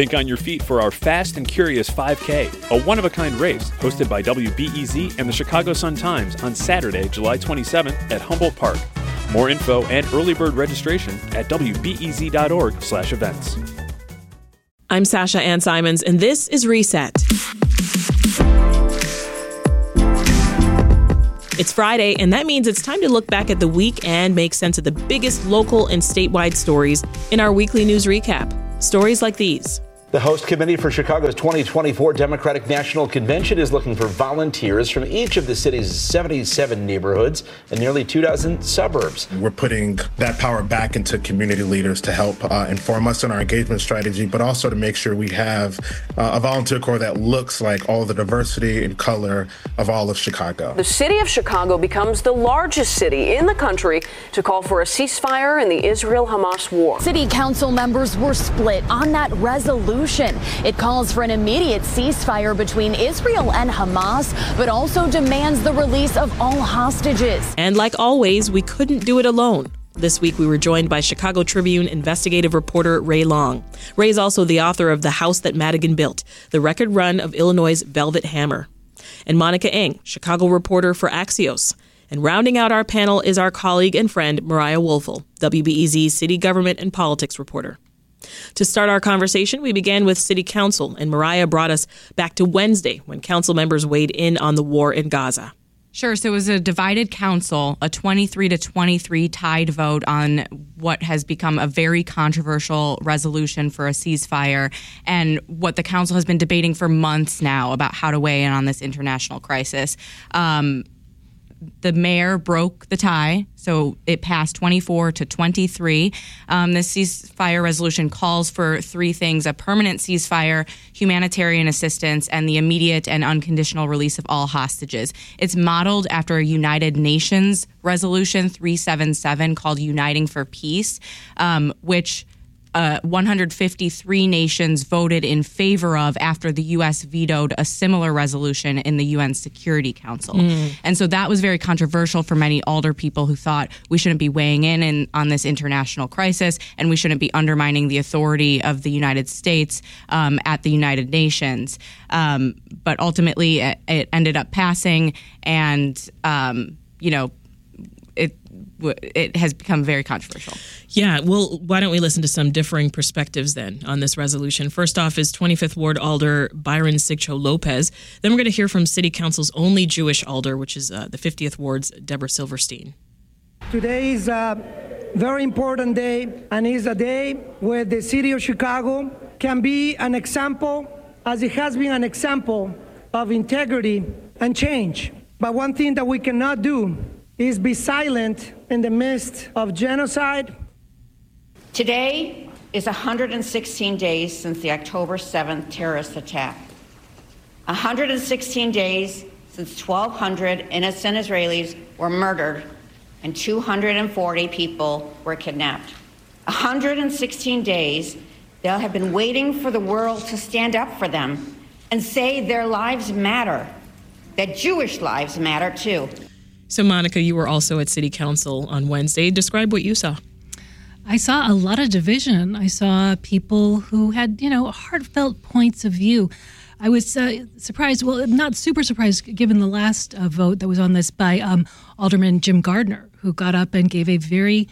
Think on your feet for our Fast and Curious 5K, a one of a kind race hosted by WBEZ and the Chicago Sun Times on Saturday, July 27th at Humboldt Park. More info and early bird registration at wbez.org/events. I'm Sasha Ann Simons, and this is Reset. It's Friday, and that means it's time to look back at the week and make sense of the biggest local and statewide stories in our weekly news recap. Stories like these. The host committee for Chicago's 2024 Democratic National Convention is looking for volunteers from each of the city's 77 neighborhoods and nearly two dozen suburbs. We're putting that power back into community leaders to help uh, inform us on our engagement strategy, but also to make sure we have uh, a volunteer corps that looks like all the diversity and color of all of Chicago. The city of Chicago becomes the largest city in the country to call for a ceasefire in the Israel Hamas war. City council members were split on that resolution it calls for an immediate ceasefire between Israel and Hamas, but also demands the release of all hostages. And like always, we couldn't do it alone. This week, we were joined by Chicago Tribune investigative reporter Ray Long. Ray is also the author of The House That Madigan Built, the record run of Illinois' Velvet Hammer. And Monica Eng, Chicago reporter for Axios. And rounding out our panel is our colleague and friend, Mariah Woelfel, WBEZ city government and politics reporter. To start our conversation, we began with City Council, and Mariah brought us back to Wednesday when council members weighed in on the war in Gaza. Sure. So it was a divided council, a 23 to 23 tied vote on what has become a very controversial resolution for a ceasefire and what the council has been debating for months now about how to weigh in on this international crisis. Um, the mayor broke the tie, so it passed 24 to 23. Um, the ceasefire resolution calls for three things a permanent ceasefire, humanitarian assistance, and the immediate and unconditional release of all hostages. It's modeled after a United Nations resolution 377 called Uniting for Peace, um, which uh, 153 nations voted in favor of after the U.S. vetoed a similar resolution in the UN Security Council. Mm. And so that was very controversial for many older people who thought we shouldn't be weighing in, in on this international crisis and we shouldn't be undermining the authority of the United States um, at the United Nations. Um, but ultimately, it, it, ended up passing, and um, you know, it it has become very controversial. Yeah, well, why don't we listen to some differing perspectives then on this resolution? First off is 25th Ward Alder Byron Sigcho Lopez. Then we're going to hear from City Council's only Jewish alder, which is uh, the 50th Ward's Deborah Silverstein. Today is a very important day, and is a day where the city of Chicago can be an example, as it has been an example of integrity and change. But one thing that we cannot do is be silent in the midst of genocide. Today is 116 days since the October 7th terrorist attack. 116 days since 1,200 innocent Israelis were murdered and 240 people were kidnapped. 116 days they'll have been waiting for the world to stand up for them and say their lives matter, that Jewish lives matter too. So, Monica, you were also at City Council on Wednesday. Describe what you saw. I saw a lot of division. I saw people who had, you know, heartfelt points of view. I was uh, surprised, well, not super surprised, given the last uh, vote that was on this by um, Alderman Jim Gardiner, who got up and gave a very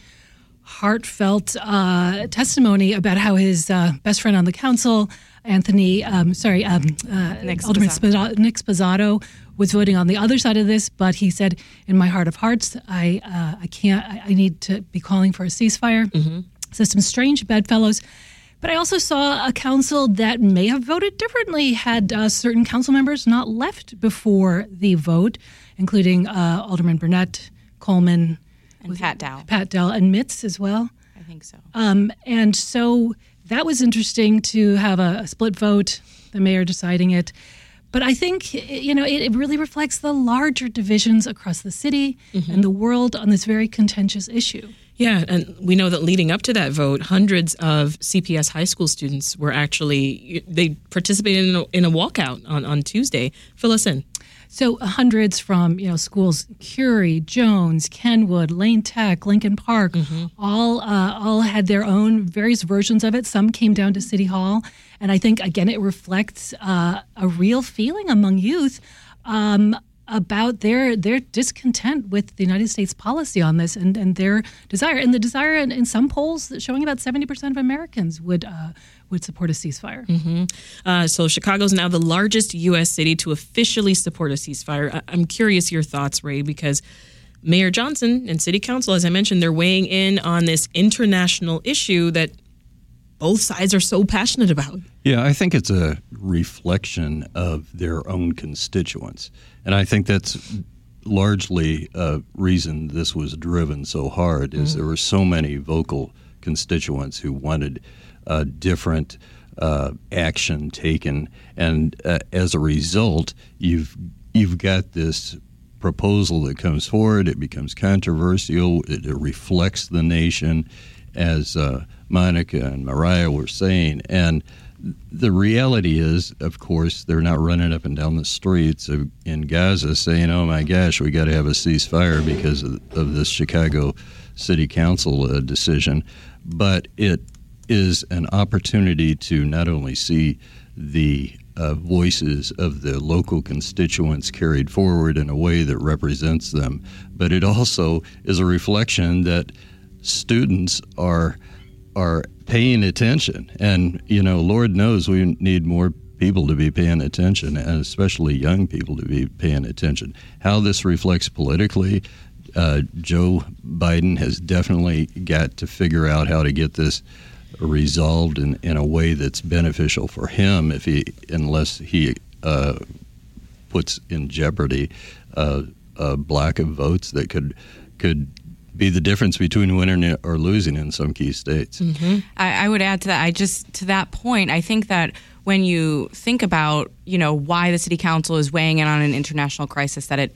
heartfelt uh, testimony about how his uh, best friend on the council, Anthony, um, sorry, um, uh, Nick Alderman Sposato. Nick Sposato, was voting on the other side of this, but he said, "In my heart of hearts, I uh, I can't. I, I, need to be calling for a ceasefire." Mm-hmm. System strange bedfellows. But I also saw a council that may have voted differently had uh, certain council members not left before the vote, including uh, Alderman Burnett, Coleman, and Pat Dowell, Pat Dowell, and Mitts as well. I think so. Um, and so that was interesting to have a, a split vote, the mayor deciding it. But I think you know it, really reflects the larger divisions across the city mm-hmm. and the world on this very contentious issue. Yeah, and we know that leading up to that vote, hundreds of CPS high school students were actually they participated in a, in a walkout on on Tuesday. Fill us in. So hundreds from you know schools Curie, Jones, Kenwood, Lane Tech, Lincoln Park, mm-hmm. all uh, all had their own various versions of it. Some came down to City Hall, and I think again it reflects uh, a real feeling among youth. Um, about their their discontent with the United States policy on this and, and their desire and the desire in, in some polls showing about 70% of Americans would uh, would support a ceasefire. Mm-hmm. Uh, so Chicago is now the largest U.S. city to officially support a ceasefire. I- I'm curious your thoughts, Ray, because Mayor Johnson and City Council, as I mentioned, they're weighing in on this international issue that both sides are so passionate about. Yeah, I think it's a reflection of their own constituents. And I think that's largely a reason this was driven so hard is mm-hmm. there were so many vocal constituents who wanted uh, different uh, action taken, and uh, as a result, you've you've got this proposal that comes forward. It becomes controversial. It, it reflects the nation, as uh, Monica and Mariah were saying, and the reality is, of course, they're not running up and down the streets of, in Gaza saying, "Oh my gosh, we got to have a ceasefire because of, of this Chicago City Council uh, decision." But it is an opportunity to not only see the uh, voices of the local constituents carried forward in a way that represents them, but it also is a reflection that students are are paying attention. And, you know, Lord knows we need more people to be paying attention, and especially young people to be paying attention. How this reflects politically, uh, Joe Biden has definitely got to figure out how to get this resolved in, in a way that's beneficial for him if he unless he uh, puts in jeopardy uh, a block of votes that could could be the difference between winning or losing in some key states. Mm-hmm. I, I would add to that. I just to that point. I think that when you think about you know why the city council is weighing in on an international crisis that it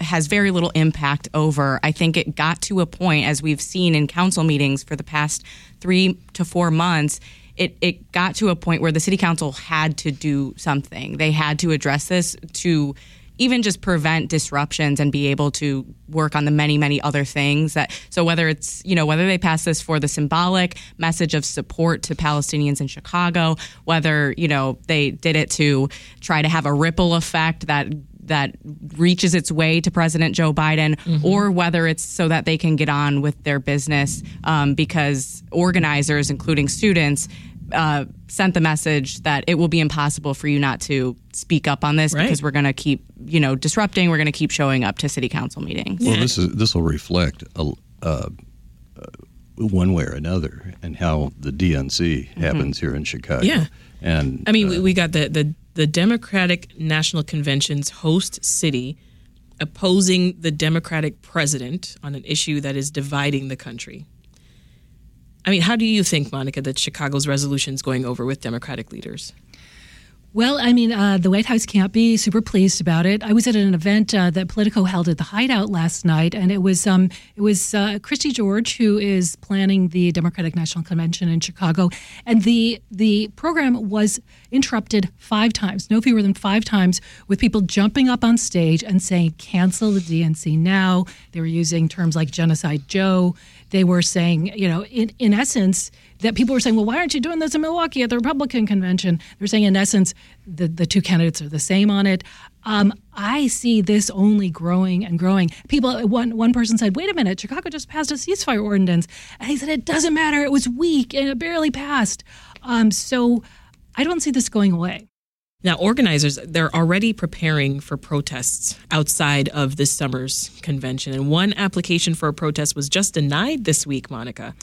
has very little impact over i think it got to a point as we've seen in council meetings for the past three to four months it, it got to a point where the city council had to do something. They had to address this to even just prevent disruptions and be able to work on the many many other things that so whether it's you know whether they pass this for the symbolic message of support to Palestinians in Chicago whether you know they did it to try to have a ripple effect that that reaches its way to President Joe Biden, mm-hmm. or whether it's so that they can get on with their business um, because organizers, including students, uh, sent the message that it will be impossible for you not to speak up on this right. because we're going to keep, you know, disrupting. We're going to keep showing up to city council meetings. Well, this is this will reflect a, uh, uh, one way or another and how the DNC mm-hmm. happens here in Chicago. Yeah, and I mean, we, uh, we got the, the the Democratic National Convention's host city opposing the Democratic president on an issue that is dividing the country. I mean, how do you think, Monica, that Chicago's resolution is going over with Democratic leaders? Well, I mean, uh, the White House can't be super pleased about it. I was at an event uh, that Politico held at the Hideout last night, and it was um, it was uh, Christy George who is planning the Democratic National Convention in Chicago, and the the program was interrupted five times, no fewer than five times, with people jumping up on stage and saying, "Cancel the DNC now." They were using terms like "genocide Joe." They were saying, you know, in in essence that people were saying, well, why aren't you doing this in Milwaukee at the Republican convention? They're saying, in essence, the, the two candidates are the same on it. Um, I see this only growing and growing. People, one one person said, "Wait a minute, Chicago just passed a ceasefire ordinance," and he said, "It doesn't matter. It was weak and it barely passed." Um, so, I don't see this going away. Now, organizers, they're already preparing for protests outside of this summer's convention. And one application for a protest was just denied this week, Monica.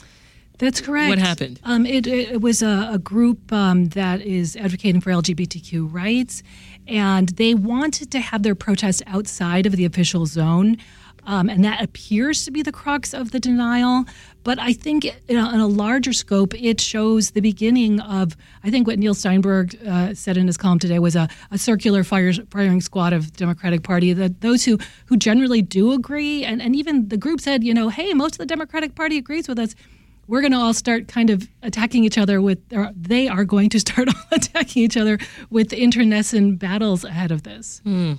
That's correct. What happened? Um, it, it, was a, a group um, that is advocating for LGBTQ rights, and they wanted to have their protest outside of the official zone. Um, and that appears to be the crux of the denial. But I think in a, in a larger scope, it shows the beginning of, I think what Neil Steinberg uh, said in his column today was a, a circular fire, firing squad of Democratic Party, that those who, who generally do agree, and, and even the group said, you know, hey, most of the Democratic Party agrees with us we're going to all start kind of attacking each other with, or they are going to start all attacking each other with internecine battles ahead of this. Hmm.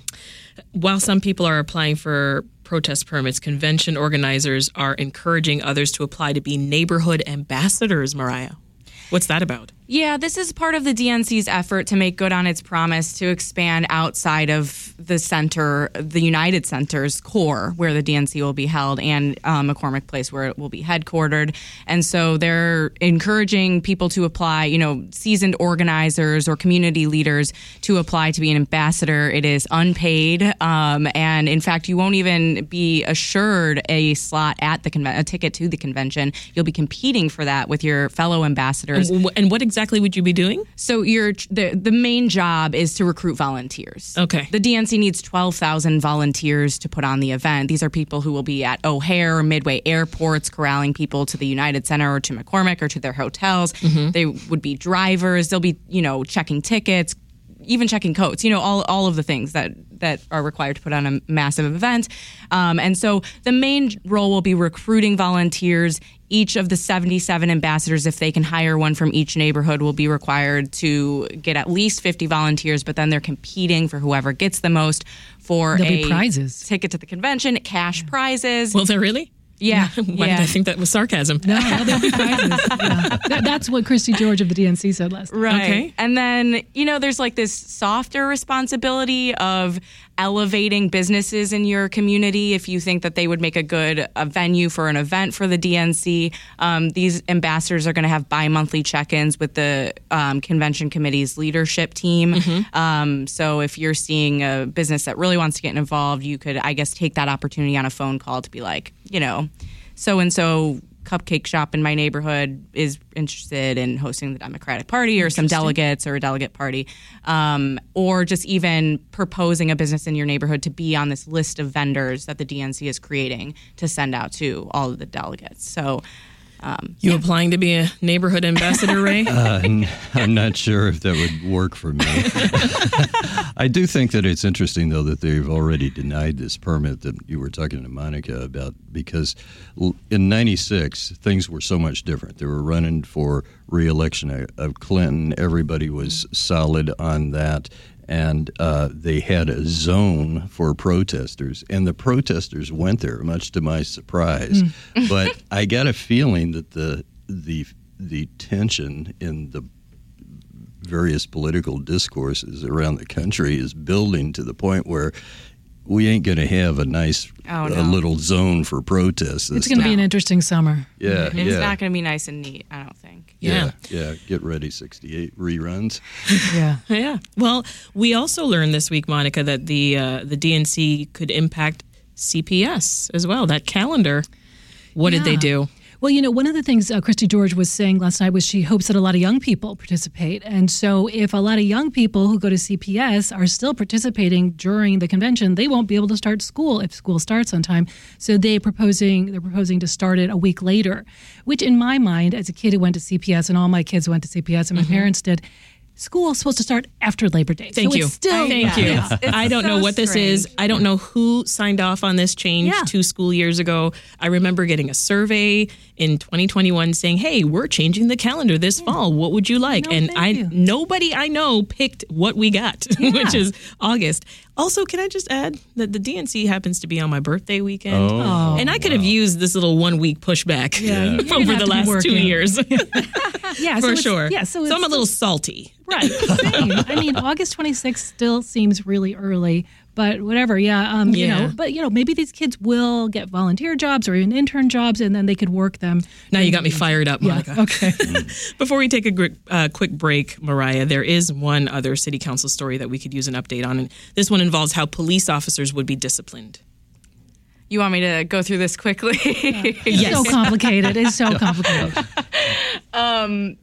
While some people are applying for protest permits, convention organizers are encouraging others to apply to be neighborhood ambassadors, Mariah. What's that about? Yeah, this is part of the DNC's effort to make good on its promise to expand outside of the center, the United Center's core, where the DNC will be held, and um, McCormick Place, where it will be headquartered. And so they're encouraging people to apply, you know, seasoned organizers or community leaders to apply to be an ambassador. It is unpaid. Um, and in fact, you won't even be assured a slot at the convention, a ticket to the convention. You'll be competing for that with your fellow ambassadors. And, and what exactly would you be doing? So your the the main job is to recruit volunteers. Okay. The DNC needs 12,000 volunteers to put on the event. These are people who will be at O'Hare or Midway airports corralling people to the United Center or to McCormick or to their hotels. Mm-hmm. They would be drivers, they'll be, you know, checking tickets, even checking coats, you know, all, all of the things that, that are required to put on a massive event. Um, and so the main role will be recruiting volunteers. Each of the 77 ambassadors, if they can hire one from each neighborhood, will be required to get at least 50 volunteers, but then they're competing for whoever gets the most for There'll a be prizes. ticket to the convention, cash prizes. Will there really? Yeah. Why yeah. did I think that was sarcasm? No, no, there'll be prizes. Yeah. That, that's what Christy George of the DNC said last night. Right. Okay. And then, you know, there's like this softer responsibility of elevating businesses in your community if you think that they would make a good a venue for an event for the DNC. Um, these ambassadors are going to have bi monthly check ins with the um, convention committee's leadership team. Um, so if you're seeing a business that really wants to get involved, you could, I guess, take that opportunity on a phone call to be like, you know, so and so cupcake shop in my neighborhood is interested in hosting the Democratic Party or some delegates or a delegate party, um, or just even proposing a business in your neighborhood to be on this list of vendors that the DNC is creating to send out to all of the delegates. So. Um, You applying to be a neighborhood ambassador, Ray? Uh, n- I'm not sure if that would work for me. I do think that it's interesting, though, that they've already denied this permit that you were talking to Monica about because l- in 96, things were so much different. They were running for reelection of- of Clinton, everybody was solid on that. And uh, they had a zone for protesters, and the protesters went there, much to my surprise. but I got a feeling that the the the tension in the various political discourses around the country is building to the point where we ain't going to have a nice Oh, a little zone for protests. It's going to be an interesting summer. yeah, it's yeah, not going to be nice and neat, I don't think. yeah, yeah. Get ready, sixty-eight reruns. Yeah. Yeah. Well, we also learned this week, Monica, that the uh, the DNC could impact CPS as well. That calendar. What did they do? Well, you know, one of the things uh, Christy George was saying last night was she hopes that a lot of young people participate. And so, if a lot of young people who go to CPS are still participating during the convention, they won't be able to start school if school starts on time. So they proposing they're proposing to start it a week later, which in my mind, as a kid who went to CPS, and all my kids went to CPS, and my parents did. School is supposed to start after Labor Day. Thank so you. Still, Thank you. It's- it's I don't know so what this is. I don't know who signed off on this change Yeah. two school years ago. I remember getting a survey in 2021 saying, "Hey, we're changing the calendar this fall. What would you like?" No, and I you. nobody I know picked what we got, Yeah. which is August. Also, can I just add that the DNC happens to be on my birthday weekend, Oh, and I could have used this little one week pushback Yeah, over the last two years yeah, for it's- sure. Yeah, so, so I'm a little salty. Right. Same. I mean, August 26th still seems really early, but whatever. Yeah. Um, You know, but you know, maybe these kids will get volunteer jobs or even intern jobs, and then they could work them. Now you got me fired up, Yeah. Monica. Okay. Before we take a gr- uh, quick break, Mariah, there is one other city council story that we could use an update on. And this one involves how police officers would be disciplined. You want me to go through this quickly? It's so complicated. It's so complicated. um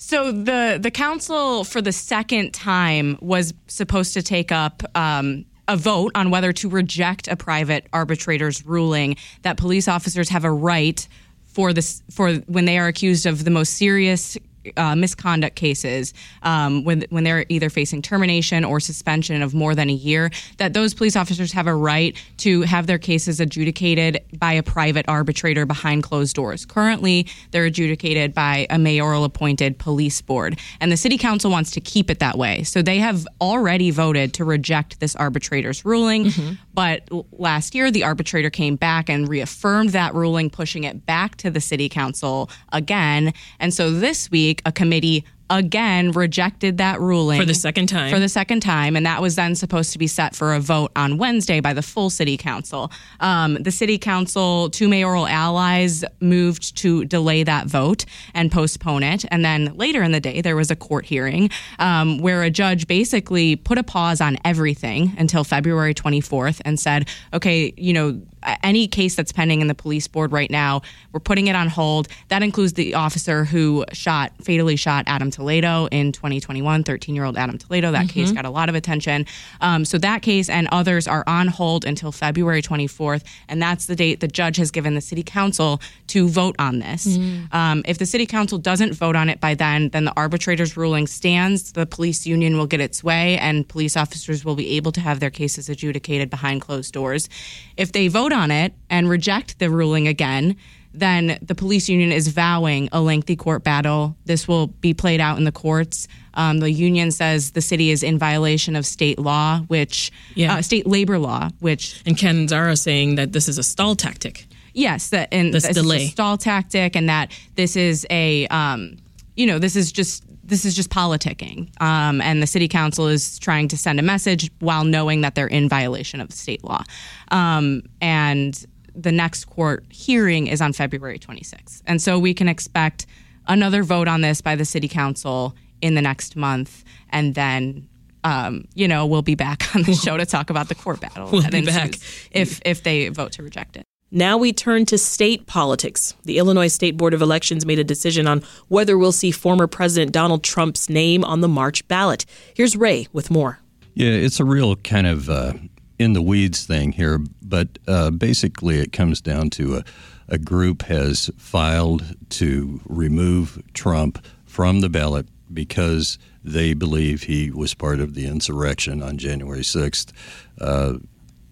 So the the council for the second time was supposed to take up um, a vote on whether to reject a private arbitrator's ruling that police officers have a right for this for when they are accused of the most serious uh, misconduct cases um, when when they're either facing termination or suspension of more than a year, that those police officers have a right to have their cases adjudicated by a private arbitrator behind closed doors. Currently, they're adjudicated by a mayoral appointed police board, and the city council wants to keep it that way. So they have already voted to reject this arbitrator's ruling. Mm-hmm. But last year, the arbitrator came back and reaffirmed that ruling, pushing it back to the city council again. And so this week, a committee again rejected that ruling for the second time. For the second time, and that was then supposed to be set for a vote on Wednesday by the full city council. Um, the city council, two mayoral allies, moved to delay that vote and postpone it. And then later in the day, there was a court hearing um, where a judge basically put a pause on everything until February 24th and said, "Okay, you know." Any case that's pending in the police board right now, we're putting it on hold. That includes the officer who shot, fatally shot Adam Toledo in 2021, 13 year old Adam Toledo. That mm-hmm. case got a lot of attention. Um, so that case and others are on hold until February 24th. And that's the date the judge has given the city council to vote on this. Mm. Um, if the city council doesn't vote on it by then, then the arbitrator's ruling stands. The police union will get its way, and police officers will be able to have their cases adjudicated behind closed doors. If they vote on it and reject the ruling again, then the police union is vowing a lengthy court battle. This will be played out in the courts. Um, the union says the city is in violation of state law, which yeah. uh, state labor law, which and Catanzara saying that this is a stall tactic. Yes, that and this, this delay. is a stall tactic, and that this is a um, you know this is just this is just politicking. Um, and the city council is trying to send a message while knowing that they're in violation of state law. Um, and the next court hearing is on February 26th. And so we can expect another vote on this by the city council in the next month. And then, um, you know, we'll be back on the show to talk about the court battle. We'll be back. If, if they vote to reject it. Now we turn to state politics. The Illinois State Board of Elections made a decision on whether we'll see former President Donald Trump's name on the March ballot. Here's Ray with more. Yeah, it's a real kind of uh, in the weeds thing here, but uh, basically it comes down to a, a group has filed to remove Trump from the ballot because they believe he was part of the insurrection on January 6th uh,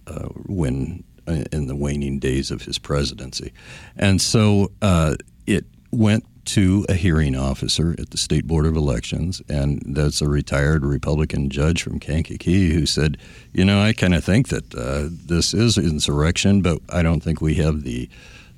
uh, when in the waning days of his presidency. And so uh, it went to a hearing officer at the State Board of Elections, and that's a retired Republican judge from Kankakee who said, You know, I kind of think that uh, this is insurrection, but I don't think we have the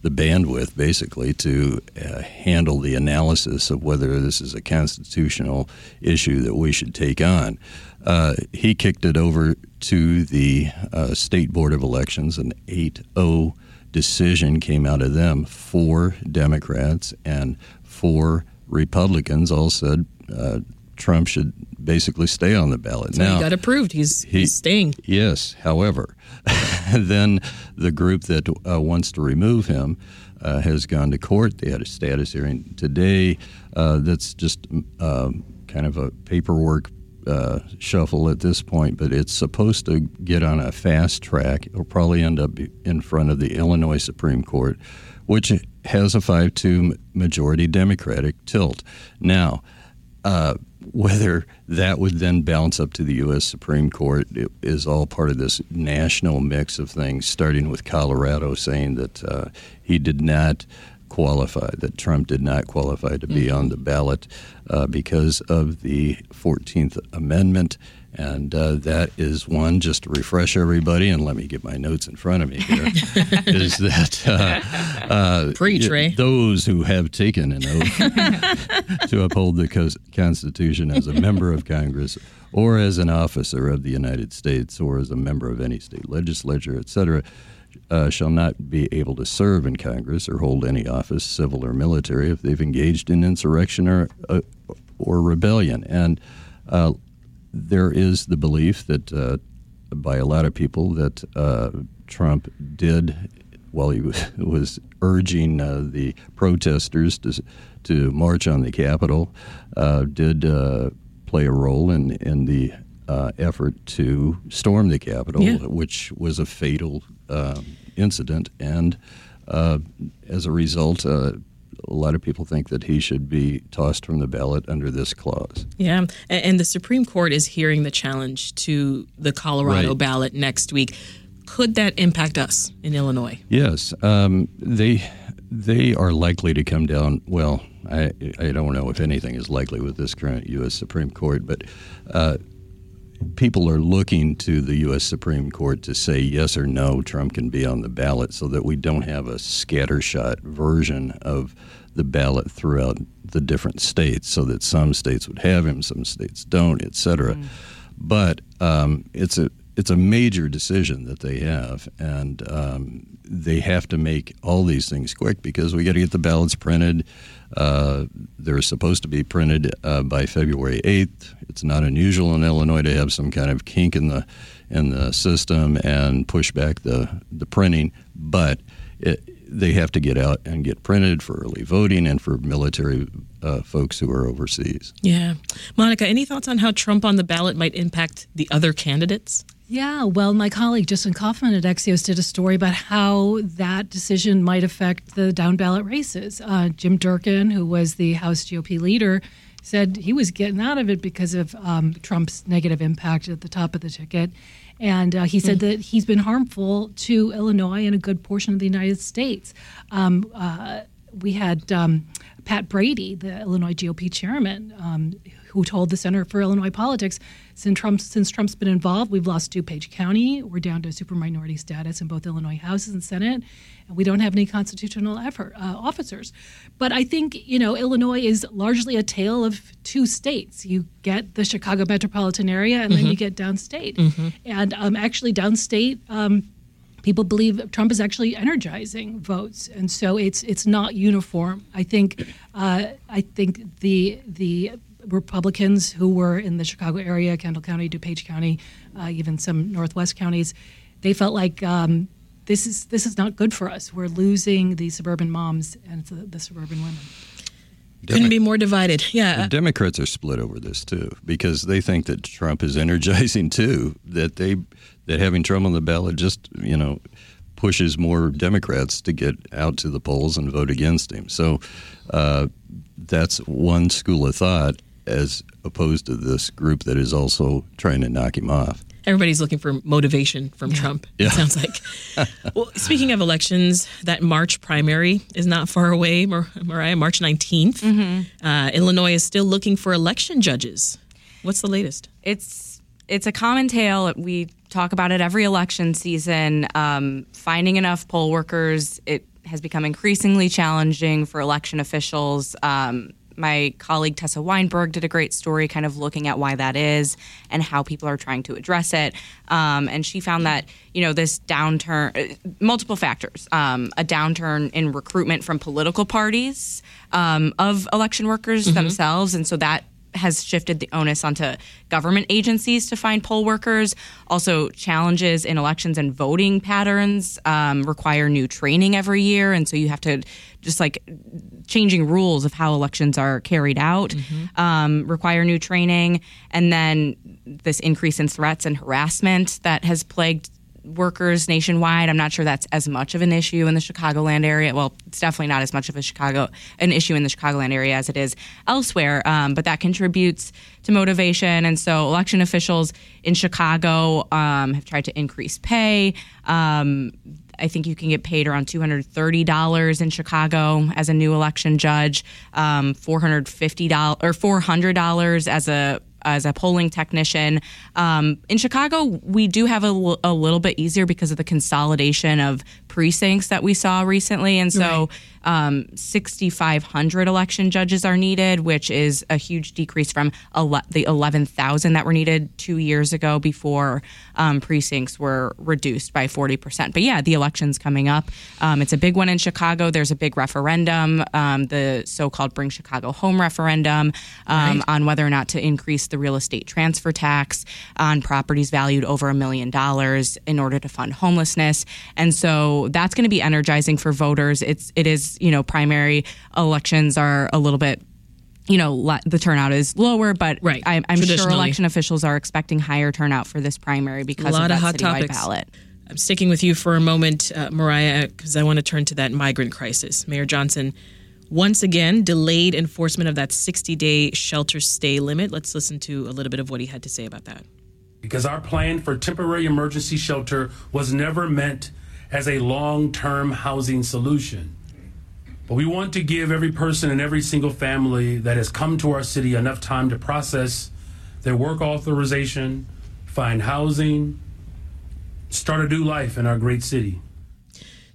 the bandwidth basically to uh, handle the analysis of whether this is a constitutional issue that we should take on. Uh, he kicked it over to the uh, State Board of Elections, an 8 0 decision came out of them. Four Democrats and four Republicans all said uh, Trump should basically stay on the ballot. So now he got approved. He's, he, he's staying. Yes. However, then the group that uh, wants to remove him uh, has gone to court. They had a status hearing today. Uh, that's just um, kind of a paperwork uh, shuffle at this point, but it's supposed to get on a fast track. It'll probably end up in front of the Illinois Supreme Court, which has a 5 2 majority Democratic tilt. Now, uh, whether that would then bounce up to the U.S. Supreme Court is all part of this national mix of things, starting with Colorado saying that uh, he did not qualify, that Trump did not qualify to be mm-hmm. on the ballot uh, because of the 14th Amendment. And uh, that is one, just to refresh everybody, and let me get my notes in front of me here, is that uh, uh, Preach, those who have taken an oath to uphold the Constitution as a member of Congress or as an officer of the United States or as a member of any state legislature, et cetera, uh, shall not be able to serve in Congress or hold any office, civil or military, if they've engaged in insurrection or uh, or rebellion. And uh, there is the belief that uh, by a lot of people that uh, Trump did, while he was, urging uh, the protesters to to march on the Capitol, did play a role in in the uh, effort to storm the Capitol, Yeah. which was a fatal um incident. And uh, as a result, uh, a lot of people think that he should be tossed from the ballot under this clause. Yeah, and, and the Supreme Court is hearing the challenge to the Colorado Right. ballot next week. Could that impact us in Illinois? Yes, um, they they are likely to come down. Well, I I don't know if anything is likely with this current U.S. Supreme Court, but uh, people are looking to the U.S. Supreme Court to say yes or no, Trump can be on the ballot, so that we don't have a scattershot version of the ballot throughout the different states, so that some states would have him, some states don't, et cetera. But um, it's a it's a major decision that they have, and um, they have to make all these things quick because we got to get the ballots printed. Uh, they're supposed to be printed uh, by February 8th. It's not unusual in Illinois to have some kind of kink in the in the system and push back the the printing, but it, they have to get out and get printed for early voting and for military uh, folks who are overseas. Yeah, Monica, any thoughts on how Trump on the ballot might impact the other candidates? Yeah, well, my colleague Justin Kaufmann at Axios did a story about how that decision might affect the down ballot races. Uh, Jim Durkin, who was the House GOP leader, said he was getting out of it because of um, Trump's negative impact at the top of the ticket. And uh, he said that he's been harmful to Illinois and a good portion of the United States. Um, uh, we had um, Pat Brady, the Illinois GOP chairman, um, who told the Center for Illinois Politics, since Trump's, since Trump's been involved, we've lost DuPage County. We're down to super minority status in both Illinois houses and Senate, and we don't have any constitutional effort, uh, officers. But I think you know Illinois is largely a tale of two states. You get the Chicago metropolitan area, and then Mhm. you get downstate. Mhm. And um, actually, downstate. Um, people believe Trump is actually energizing votes, and so it's it's not uniform. I think uh, I think the the Republicans who were in the Chicago area, Kendall County, DuPage County, uh, even some Northwest counties, they felt like um, this is this is not good for us. We're losing the suburban moms and the, the suburban women. Couldn't be more divided. Yeah. The Democrats are split over this too because they think that Trump is energizing too. That they that having Trump on the ballot just you know pushes more Democrats to get out to the polls and vote against him. So uh, that's one school of thought as opposed to this group that is also trying to knock him off. Everybody's looking for motivation from Trump. Yeah. It sounds like. well, speaking of elections, that March primary is not far away, Mar- Mariah. March 19th. Uh, Illinois is still looking for election judges. What's the latest? It's it's a common tale. We talk about it every election season. Um, finding enough poll workers it has become increasingly challenging for election officials. Um, my colleague Tessa Weinberg did a great story, kind of looking at why that is and how people are trying to address it. Um, and she found that you know this downturn, uh, multiple factors, um, a downturn in recruitment from political parties um, of election workers Mhm. themselves, and so that has shifted the onus onto government agencies to find poll workers. Also, challenges in elections and voting patterns um, require new training every year, and so you have to just like changing rules of how elections are carried out um, require new training, and then this increase in threats and harassment that has plagued workers nationwide. I'm not sure that's as much of an issue in the Chicagoland area. Well, it's definitely not as much of a Chicago an issue in the Chicagoland area as it is elsewhere. Um, but that contributes to motivation, and so election officials in Chicago um, have tried to increase pay. Um, I think you can get paid around two hundred thirty dollars in Chicago as a new election judge, um, four hundred fifty dollars or four hundred dollars as a as a polling technician. Um, in Chicago, we do have a, l- a little bit easier because of the consolidation of precincts that we saw recently, and so um, 6,500 election judges are needed, which is a huge decrease from ele- the 11,000 that were needed two years ago before um, precincts were reduced by 40%. But yeah, the election's coming up. Um, it's a big one in Chicago. There's a big referendum, um, the so called Bring Chicago Home referendum, um, Right. on whether or not to increase the real estate transfer tax on properties valued over a million dollars in order to fund homelessness. And so that's going to be energizing for voters. It's it is you know primary elections are a little bit you know the turnout is lower, but right. I, am sure election officials are expecting higher turnout for this primary because a lot of, of, hot topics. ballot. I'm sticking with you for a moment, uh, Mariah, because I want to turn to that migrant crisis. Mayor Johnson once again delayed enforcement of that 60 day shelter stay limit. Let's listen to a little bit of what he had to say about that. Because our plan for temporary emergency shelter was never meant as a long term housing solution. But we want to give every person and every single family that has come to our city enough time to process their work authorization, find housing, start a new life in our great city.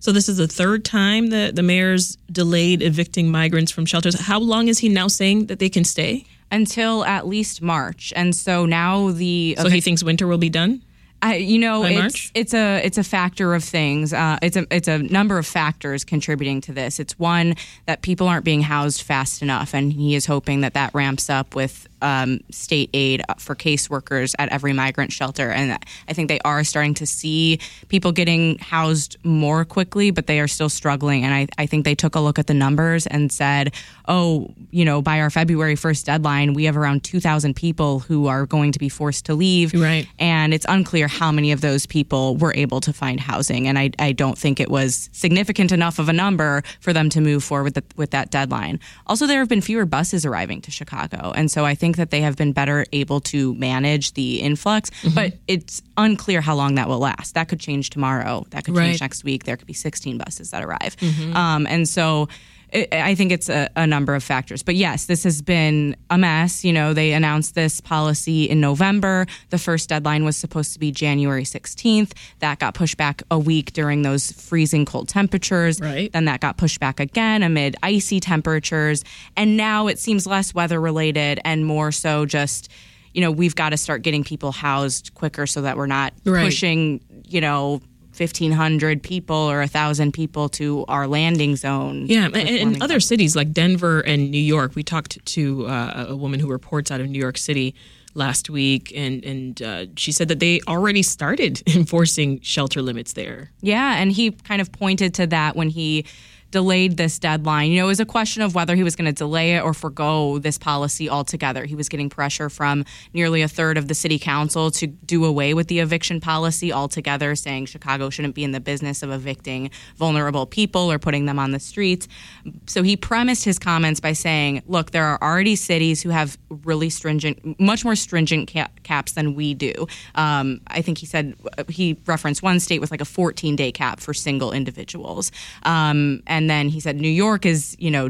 So this is the third time that the mayor's delayed evicting migrants from shelters. How long is he now saying that they can stay? Until at least March. And so now the So he thinks winter will be done? I, you know, By it's March? it's a it's a factor of things. Uh, it's a it's a number of factors contributing to this. It's one that people aren't being housed fast enough, and he is hoping that that ramps up with um, state aid for caseworkers at every migrant shelter. And I think they are starting to see people getting housed more quickly, but they are still struggling. And I, I think they took a look at the numbers and said, oh, you know, by our February 1st deadline, we have around 2,000 people who are going to be forced to leave. Right. And it's unclear how many of those people were able to find housing. And I, I don't think it was significant enough of a number for them to move forward with, the, with that deadline. Also, there have been fewer buses arriving to Chicago. And so I think that they have been better able to manage the influx, Mm-hmm. but it's unclear how long that will last. That could change tomorrow. That could Right. change next week. There could be 16 buses that arrive. Mhm. Um, and so I I think it's a, a number of factors. But yes, this has been a mess. You know, they announced this policy in November. The first deadline was supposed to be January 16th. That got pushed back a week during those freezing cold temperatures. Right. Then that got pushed back again amid icy temperatures. And now it seems less weather related and more so just, you know, we've got to start getting people housed quicker so that we're not Right. pushing, you know, 1,500 people or 1,000 people to our landing zone. Yeah, and, and other cities like Denver and New York. We talked to uh, a woman who reports out of New York City last week, and and uh, she said that they already started enforcing shelter limits there. Yeah, and he kind of pointed to that when he delayed this deadline. You know, it was a question of whether he was going to delay it or forego this policy altogether. He was getting pressure from nearly a third of the city council to do away with the eviction policy altogether, saying Chicago shouldn't be in the business of evicting vulnerable people or putting them on the streets. So he premised his comments by saying, look, there are already cities who have really stringent, much more stringent ca- caps than we do. Um, I think he said, he referenced one state with like a 14 day cap for single individuals. Um, and then he said New York is, you know,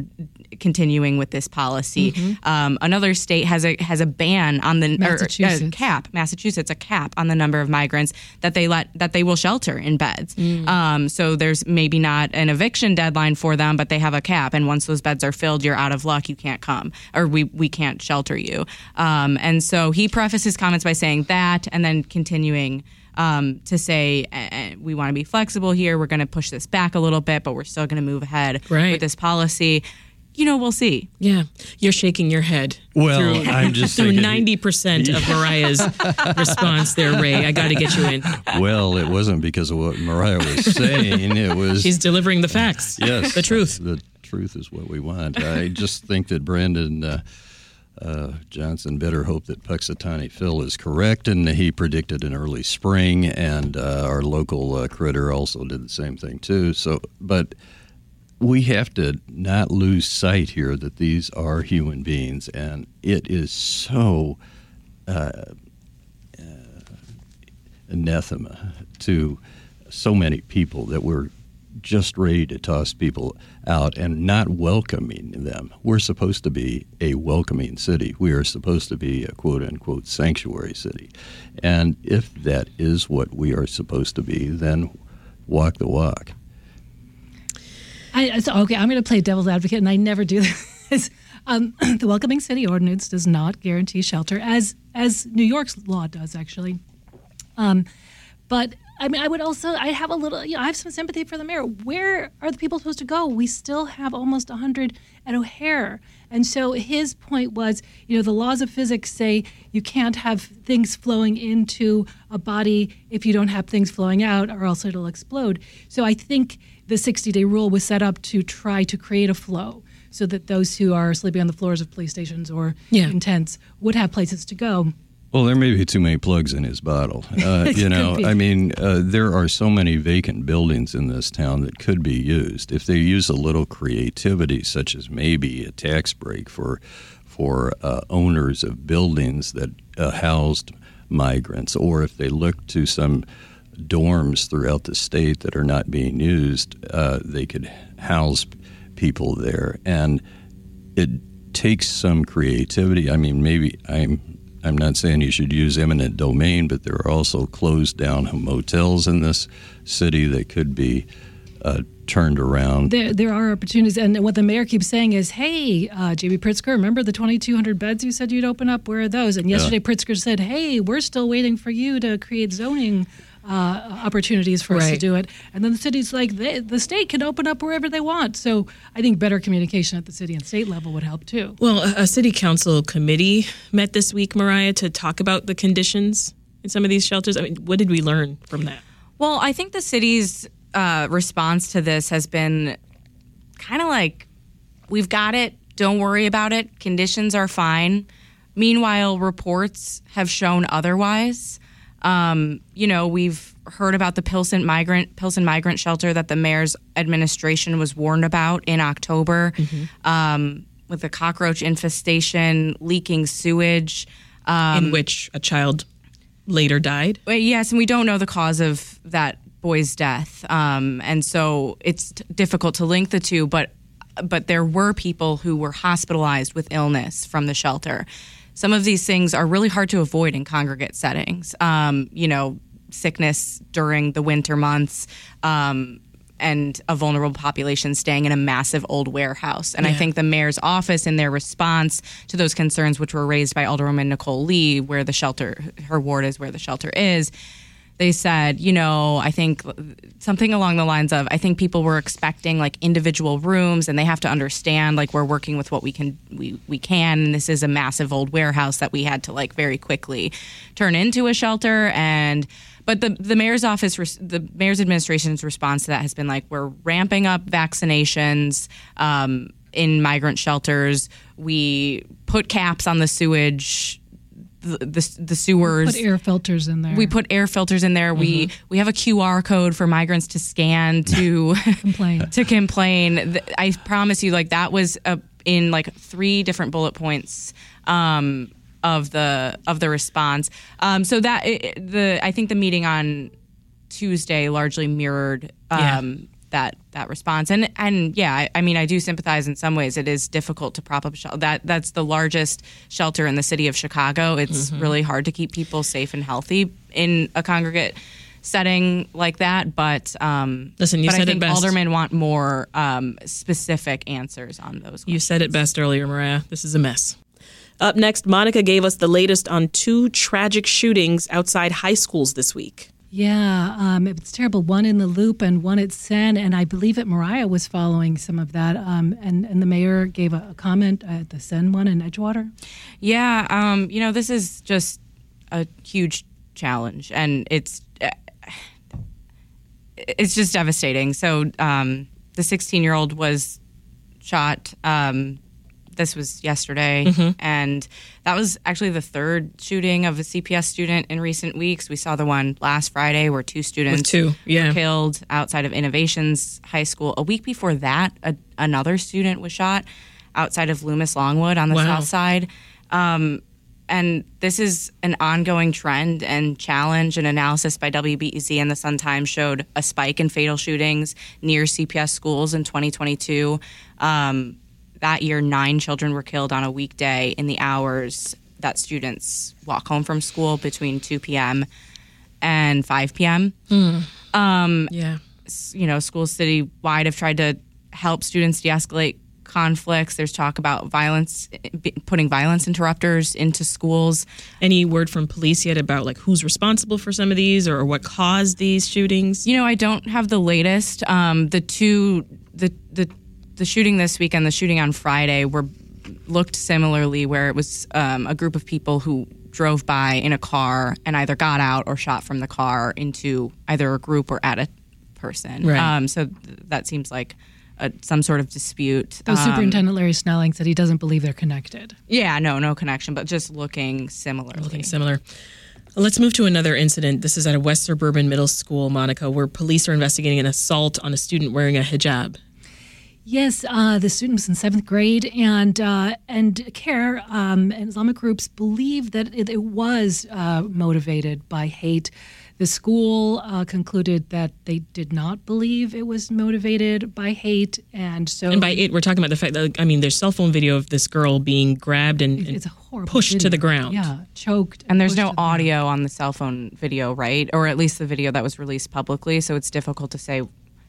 continuing with this policy. Mm-hmm. Um, another state has a has a ban on the or, uh, Massachusetts. cap. Massachusetts a cap on the number of migrants that they let that they will shelter in beds. Mm. Um, so there's maybe not an eviction deadline for them, but they have a cap, and once those beds are filled, you're out of luck. You can't come, or we we can't shelter you. Um, and so he prefaces his comments by saying that, and then continuing um, to say eh, eh, we want to be flexible here. We're going to push this back a little bit, but we're still going to move ahead Right. with this policy. You know, we'll see. Yeah, you're shaking your head. Well, through, I'm just through ninety percent of Mariah's response there, Ray. I got to get you in. Well, it wasn't because of what Mariah was saying. It was She's delivering the facts. yes, the truth. The truth is what we want. I just think that Brandon uh, uh, Johnson better hope that Punxsutawney Phil is correct, and he predicted an early spring, and uh, our local uh, critter also did the same thing too. So, but we have to not lose sight here that these are human beings, and it is so uh, uh, anathema to so many people that we're just ready to toss people out and not welcoming them. We're supposed to be a welcoming city. We are supposed to be a quote unquote sanctuary city. And if that is what we are supposed to be, then walk the walk. I, so, okay, I'm going to play devil's advocate, and I never do this. Um, the Welcoming City Ordinance does not guarantee shelter, as as New York's law does, actually. Um, but I mean, I would also, I have a little, you know, I have some sympathy for the mayor. Where are the people supposed to go? We still have almost 100 at O'Hare. And so his point was, you know, the laws of physics say you can't have things flowing into a body if you don't have things flowing out, or else it'll explode. So I think the 60 day rule was set up to try to create a flow. so that those who are sleeping on the floors of police stations or Yeah. in tents would have places to go. Well, there may be too many plugs in his bottle. Uh, you know. I mean, uh, there are so many vacant buildings in this town that could be used if they use a little creativity, such as maybe a tax break for for uh, owners of buildings that uh, housed migrants, or if they look to some dorms throughout the state that are not being used, uh, they could house people there, and it takes some creativity. I mean, maybe I'm I'm not saying you should use eminent domain, but there are also closed down motels in this city that could be uh, turned around. There, there are opportunities, and what the mayor keeps saying is, "Hey, uh, JB Pritzker, remember the 2,200 beds you said you'd open up? Where are those?" And yesterday, Pritzker said, "Hey, we're still waiting for you to create zoning uh, opportunities for us to do it." And then the city's like, they, "The state can open up wherever they want." So I think better communication at the city and state level would help too. Well, a, a city council committee met this week, Mariah, to talk about the conditions in some of these shelters. I mean, what did we learn from that? Well, I think the city's uh, response to this has been kind of like, we've got it, don't worry about it, conditions are fine. Meanwhile, reports have shown otherwise. Um, you know, we've heard about the Pilsen migrant Pilsen migrant shelter that the mayor's administration was warned about in October, um, with the cockroach infestation, leaking sewage. Um, in which a child later died. Yes, and we don't know the cause of that boy's death, um, and so it's t- difficult to link the two. But but there were people who were hospitalized with illness from the shelter. Some of these things are really hard to avoid in congregate settings. Um, you know, sickness during the winter months. Um, and a vulnerable population staying in a massive old warehouse. And I think the mayor's office, in their response to those concerns, which were raised by Alderwoman Nicole Lee, where the shelter, her ward is where the shelter is, they said, you know, I think something along the lines of, I think people were expecting like individual rooms, and they have to understand like we're working with what we can we we can, and this is a massive old warehouse that we had to like very quickly turn into a shelter and. But the the mayor's office, the mayor's administration's response to that has been like, we're ramping up vaccinations um, in migrant shelters. We put caps on the sewage, the the, the sewers. Put air filters in there. We put air filters in there. We we have a QR code for migrants to scan to complain. to complain. I promise you, like that was a, in like three different bullet points. Um, of the of the response, um, so that it, the I think the meeting on Tuesday largely mirrored um, that that response, and and yeah, I, I mean I do sympathize in some ways. It is difficult to prop up shel- that that's the largest shelter in the city of Chicago. It's Mhm. really hard to keep people safe and healthy in a congregate setting like that. But um, Listen, you but I said it think best. aldermen want more um, specific answers on those. You said it best earlier, Mariah. This is a mess. Up next, Monica gave us the latest on two tragic shootings outside high schools this week. Yeah, um, it's terrible. One in the Loop and one at Senn, and I believe that Mariah was following some of that. Um, and and the mayor gave a, a comment at the Senn one in Edgewater. Yeah, um, you know, this is just a huge challenge, and it's it's just devastating. So, um, the 16 year old was shot. Um, this was yesterday, Mhm. and that was actually the third shooting of a CPS student in recent weeks. We saw the one last Friday where two students two, yeah. were killed outside of Innovations High School. A week before that, a, another student was shot outside of Loomis Longwood on the Wow. south side. Um, and this is an ongoing trend and challenge. An analysis by WBEZ and the Sun Times showed a spike in fatal shootings near CPS schools in 2022. Um, that year, nine children were killed on a weekday in the hours that students walk home from school between 2 p.m. and 5 p.m. Um, yeah. You know, schools citywide have tried to help students de escalate conflicts. There's talk about violence, putting violence interrupters into schools. Any word from police yet about like who's responsible for some of these or what caused these shootings? You know, I don't have the latest. Um, the two, the the the shooting this weekend, the shooting on Friday were looked similarly, where it was um, a group of people who drove by in a car and either got out or shot from the car into either a group or at a person. Right. Um, so th- that seems like a, some sort of dispute. Though Um, Superintendent Larry Snelling said he doesn't believe they're connected. yeah, no, no connection, but just looking similar. Looking similar. Let's move to another incident. This is at a West Suburban Middle School, Monica, where police are investigating an assault on a student wearing a hijab. Yes, uh, the student was in seventh grade, and uh, and CAIR um, and Islamic groups believe that it, it was uh, motivated by hate. The school uh, concluded that they did not believe it was motivated by hate, and so And by it, we're talking about the fact that, I mean, there's cell phone video of this girl being grabbed and, and it's a horrible pushed to the ground. Yeah, choked. And there's no audio on the cell phone video, right? Or at least the video that was released publicly, so it's difficult to say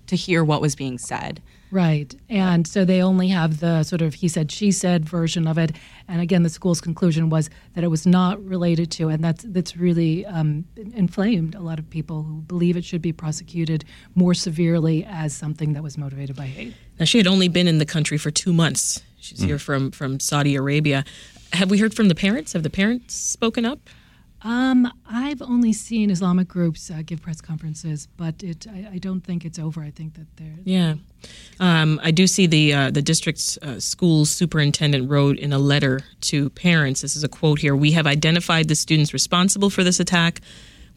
to hear what was being said. Right. And so they only have the sort of he said, she said version of it. And again, the school's conclusion was that it was not related to, and that's, that's really um, inflamed a lot of people who believe it should be prosecuted more severely as something that was motivated by hate. Now, she had only been in the country for two months. She's here from, from Saudi Arabia. Have we heard from the parents? Have the parents spoken up? Um, I've only seen Islamic groups uh, give press conferences, but it, I, I don't think it's over. I think that they're. Yeah. Um, I do see the uh, the district's uh, school superintendent wrote in a letter to parents. This is a quote here. We have identified the students responsible for this attack.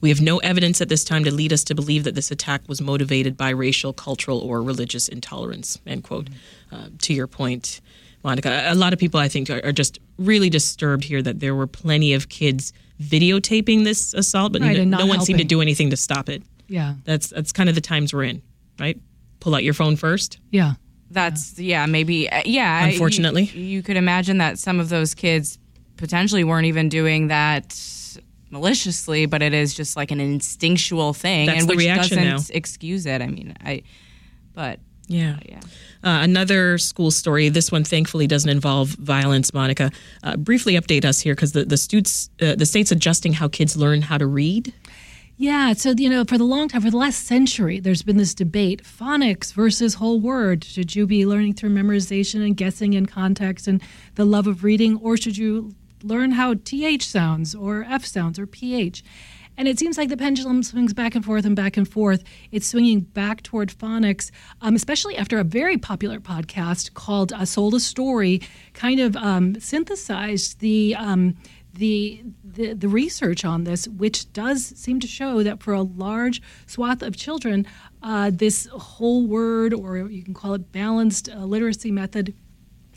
We have no evidence at this time to lead us to believe that this attack was motivated by racial, cultural, or religious intolerance. End quote. Uh, to your point, Monica, a lot of people I think are, are just really disturbed here that there were plenty of kids videotaping this assault, but Right, no, no one seemed to do anything to stop it. Yeah. That's that's kind of the times we're in, right? Pull out your phone first. Yeah. That's yeah, maybe uh, yeah. Unfortunately. you, you could imagine that some of those kids potentially weren't even doing that maliciously, but it is just like an instinctual thing, That's and the which reaction doesn't now. excuse it. I mean, I, but Yeah. yeah. Uh, another school story. This one thankfully doesn't involve violence. Monica, uh, briefly update us here because the the students, uh, the state's adjusting how kids learn how to read. Yeah, so you know, for the long time, for the last century, there's been this debate: phonics versus whole word. Should you be learning through memorization and guessing in context and the love of reading, or should you learn how th sounds or f sounds or ph? And it seems like the pendulum swings back and forth and back and forth. It's swinging back toward phonics, um, especially after a very popular podcast called uh, "Sold a Story" kind of um, synthesized the. Um, the, the the research on this, which does seem to show that for a large swath of children, uh, this whole word, or you can call it balanced uh, literacy method,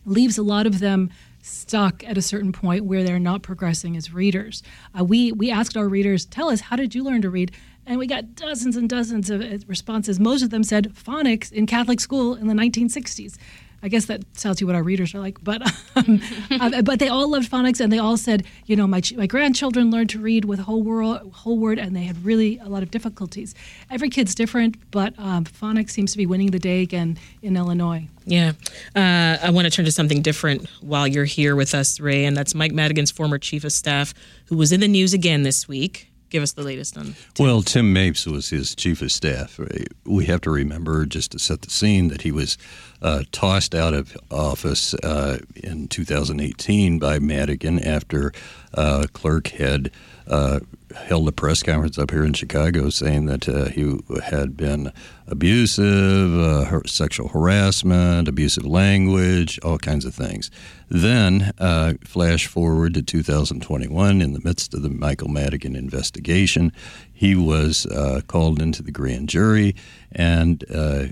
leaves a lot of them stuck at a certain point where they're not progressing as readers. Uh, we we asked our readers, tell us how did you learn to read, and we got dozens and dozens of uh, responses. Most of them said phonics in Catholic school in the 1960s. I guess that tells you what our readers are like, but um, uh, but they all loved phonics, and they all said, you know, my my grandchildren learned to read with whole word, whole word, and they had really a lot of difficulties. Every kid's different, but um, phonics seems to be winning the day again in Illinois. Yeah. Uh, I want to turn to something different while you're here with us, Ray, and that's Mike Madigan's former chief of staff, who was in the news again this week. Give us the latest on. Well, Tim Mapes was his chief of staff. We have to remember, just to set the scene, that he was uh, tossed out of office uh, in 2018 by Madigan after uh, Clerk had uh, held a press conference up here in Chicago saying that uh, he had been abusive, uh, sexual harassment, abusive language, all kinds of things. Then, uh, flash forward to 2021, in the midst of the Michael Madigan investigation, he was uh, called into the grand jury, and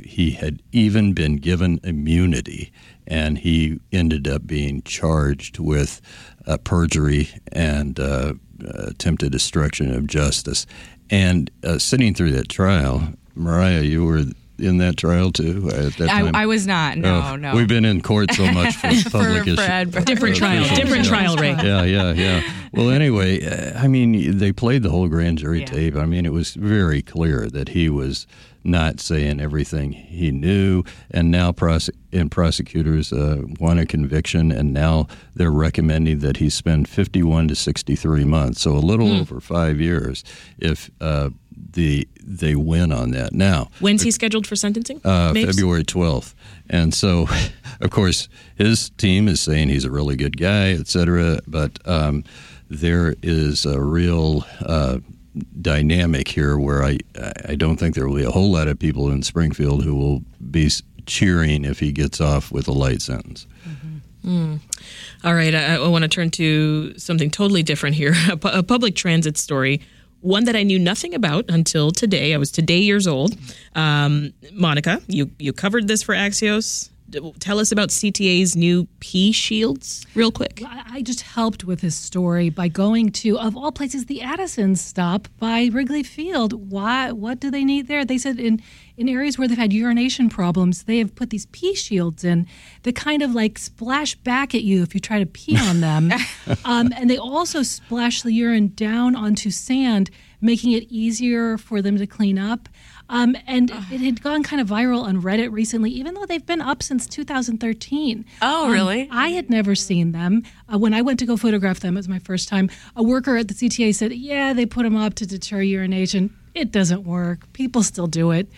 he had even been given immunity, and he ended up being charged with uh, perjury and uh, attempted destruction of justice. And uh, sitting through that trial, Mariah, you were in that trial too at that I, time. I was not. No, Oh, no. We've been in court so much for public for issue. Ed, but- Different for trial, different yeah. trial, Ray. Yeah, yeah, yeah. Well, anyway, uh, I mean, they played the whole grand jury tape. I mean, it was very clear that he was not saying everything he knew, and now prose- and prosecutors uh, won a conviction, and now they're recommending that he spend 51 to 63 months, so a little Hmm. over five years, if uh, the they win on that. Now, When's he scheduled for sentencing? uh, February 12th. And so, of course, his team is saying he's a really good guy, et cetera. But um, there is a real uh, dynamic here where I, I don't think there will be a whole lot of people in Springfield who will be cheering if he gets off with a light sentence. Mm. All right, I, I want to turn to something totally different here a, pu- a public transit story. One that I knew nothing about until today. I was today years old. Um, Monica, you, you covered this for Axios. Tell us about CTA's new pee shields, real quick. I I just helped with his story by going to, of all places, the Addison stop by Wrigley Field. Why? What do they need there? They said in in areas where they've had urination problems, they have put these pee shields in that kind of like splash back at you if you try to pee on them, um, and they also splash the urine down onto sand, making it easier for them to clean up. Um, and it had gone kind of viral on Reddit recently, even though they've been up since 2013. Oh, Um, really? I had never seen them. Uh, when I went to go photograph them, it was my first time. A worker at the CTA said, "Yeah, they put them up to deter urination. It doesn't work. People still do it."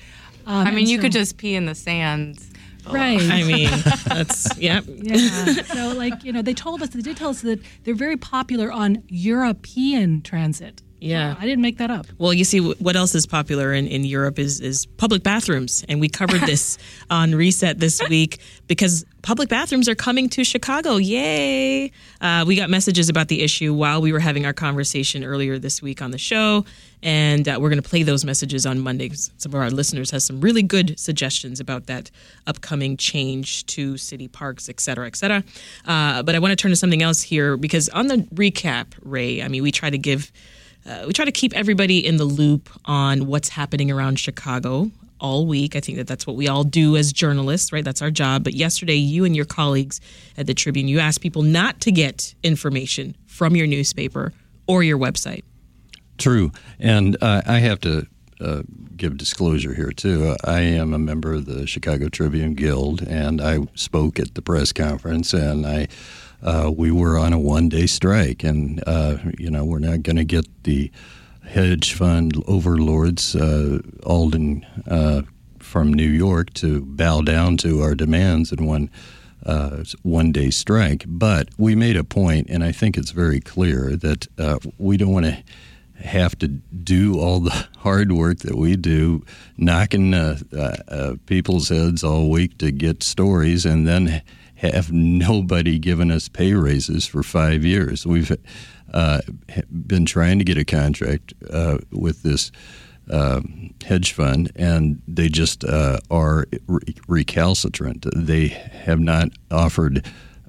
Um, I mean, you so- could just pee in the sand. Right. I mean, that's, yeah. yeah. So, like, you know, they told us, they did tell us that they're very popular on European transit. Yeah. I didn't make that up. Well, you see, what else is popular in, in Europe is, is public bathrooms. And we covered this on Reset this week because public bathrooms are coming to Chicago. Yay! Uh, we got messages about the issue while we were having our conversation earlier this week on the show. And uh, we're going to play those messages on Monday. Some of our listeners has some really good suggestions about that upcoming change to city parks, et cetera, et cetera. Uh, but I want to turn to something else here because on the recap, Ray, I mean, we try to give uh, we try to keep everybody in the loop on what's happening around Chicago all week. I think that that's what we all do as journalists, right? That's our job. But yesterday, you and your colleagues at the Tribune, you asked people not to get information from your newspaper or your website. True, and uh, I have to uh, give disclosure here too. I am a member of the Chicago Tribune Guild, and I spoke at the press conference, and I uh, we were on a one day strike, and uh, you know we're not going to get the hedge fund overlords uh, Alden uh, from New York to bow down to our demands in one uh, one day strike. But we made a point, and I think it's very clear that uh, we don't want to have to do all the hard work that we do, knocking uh, uh, uh, people's heads all week to get stories, and then have nobody given us pay raises for five years. We've uh, been trying to get a contract uh, with this um, hedge fund, and they just uh, are recalcitrant. They have not offered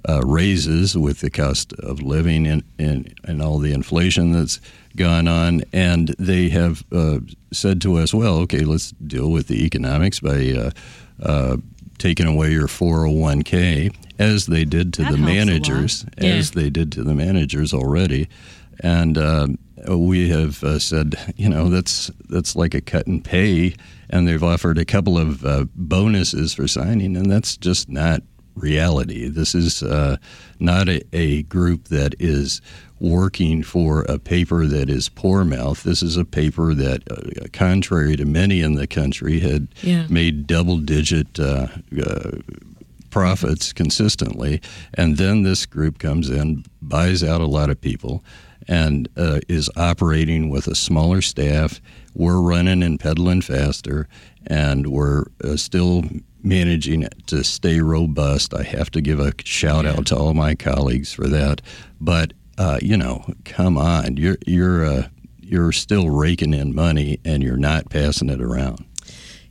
uh, raises with the cost of living and, and, and all the inflation that's gone on. And they have uh, said to us, well, okay, let's deal with the economics by uh, uh, taking away your 401k, as they did to That the managers, Yeah. as they did to the managers already. And um, we have uh, said, you know, that's that's like a cut in pay, and they've offered a couple of uh, bonuses for signing, and that's just not reality. This is uh, not a, a group that is working for a paper that is poor mouth. This is a paper that, uh, contrary to many in the country, had Yeah. made double digit uh, uh, profits consistently. And then this group comes in, buys out a lot of people, and uh, is operating with a smaller staff. We're running and pedaling faster, and we're uh, still managing to stay robust. I have to give a shout out to all my colleagues for that. But uh, you know, come on, you're you're uh, you're still raking in money, and you're not passing it around.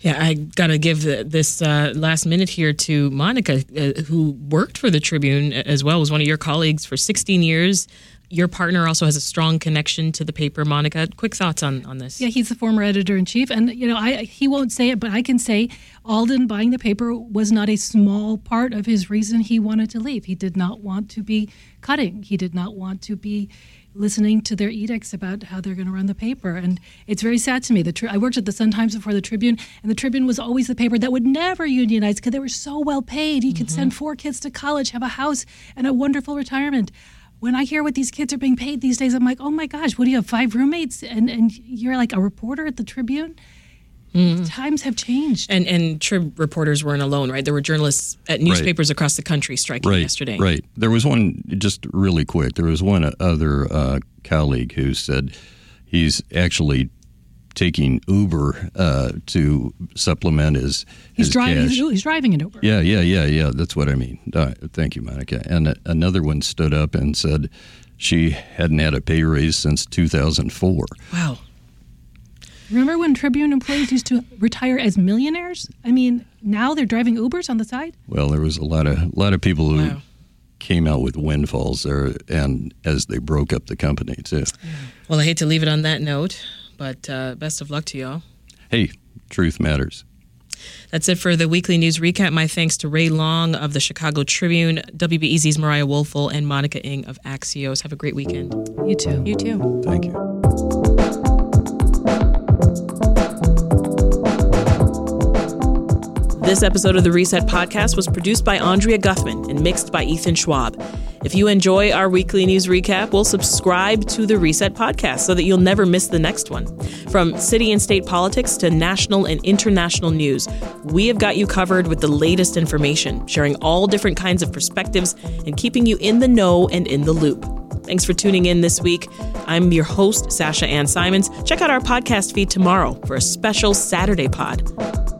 Yeah, I got to give this uh, last minute here to Monica, uh, who worked for the Tribune as well, was one of your colleagues for 16 years. Your partner also has a strong connection to the paper. Monica, quick thoughts on, on this? Yeah, he's the former editor in chief, and you know, I he won't say it, but I can say Alden buying the paper was not a small part of his reason he wanted to leave. He did not want to be cutting. He did not want to be listening to their edicts about how they're going to run the paper, and it's very sad to me. The Tri- I worked at the Sun Times before the Tribune, and the Tribune was always the paper that would never unionize because they were so well paid. He could mm-hmm. send four kids to college, have a house, and a wonderful retirement when I hear what these kids are being paid these days, I'm like, oh my gosh, what do you have, five roommates? And, and you're like a reporter at the Tribune? Times have changed. And and Trib reporters weren't alone, right? There were journalists at newspapers across the country striking right, yesterday. Right. There was one, just really quick, there was one other uh, colleague who said he's actually taking Uber uh, to supplement his He's his driving. cash. He's, he's driving an Uber. Yeah, yeah, yeah, yeah. That's what I mean. Uh, thank you, Monica. And uh, another one stood up and said she hadn't had a pay raise since 2004. Wow. Remember when Tribune employees used to retire as millionaires? I mean, now they're driving Ubers on the side. Well, there was a lot of a lot of people who came out with windfalls there, and as they broke up the company too. Well, I hate to leave it on that note, but uh, best of luck to y'all. Hey, truth matters. That's it for the weekly news recap. My thanks to Ray Long of the Chicago Tribune, WBEZ's Mariah Woelfel, and Monica Eng of Axios. Have a great weekend. You too. You too. Thank you. This episode of the Reset Podcast was produced by Andrea Guthmann and mixed by Ethan Schwab. If you enjoy our weekly news recap, we'll subscribe to the Reset Podcast so that you'll never miss the next one. From city and state politics to national and international news, we have got you covered with the latest information, sharing all different kinds of perspectives and keeping you in the know and in the loop. Thanks for tuning in this week. I'm your host, Sasha Ann Simons. Check out our podcast feed tomorrow for a special Saturday pod.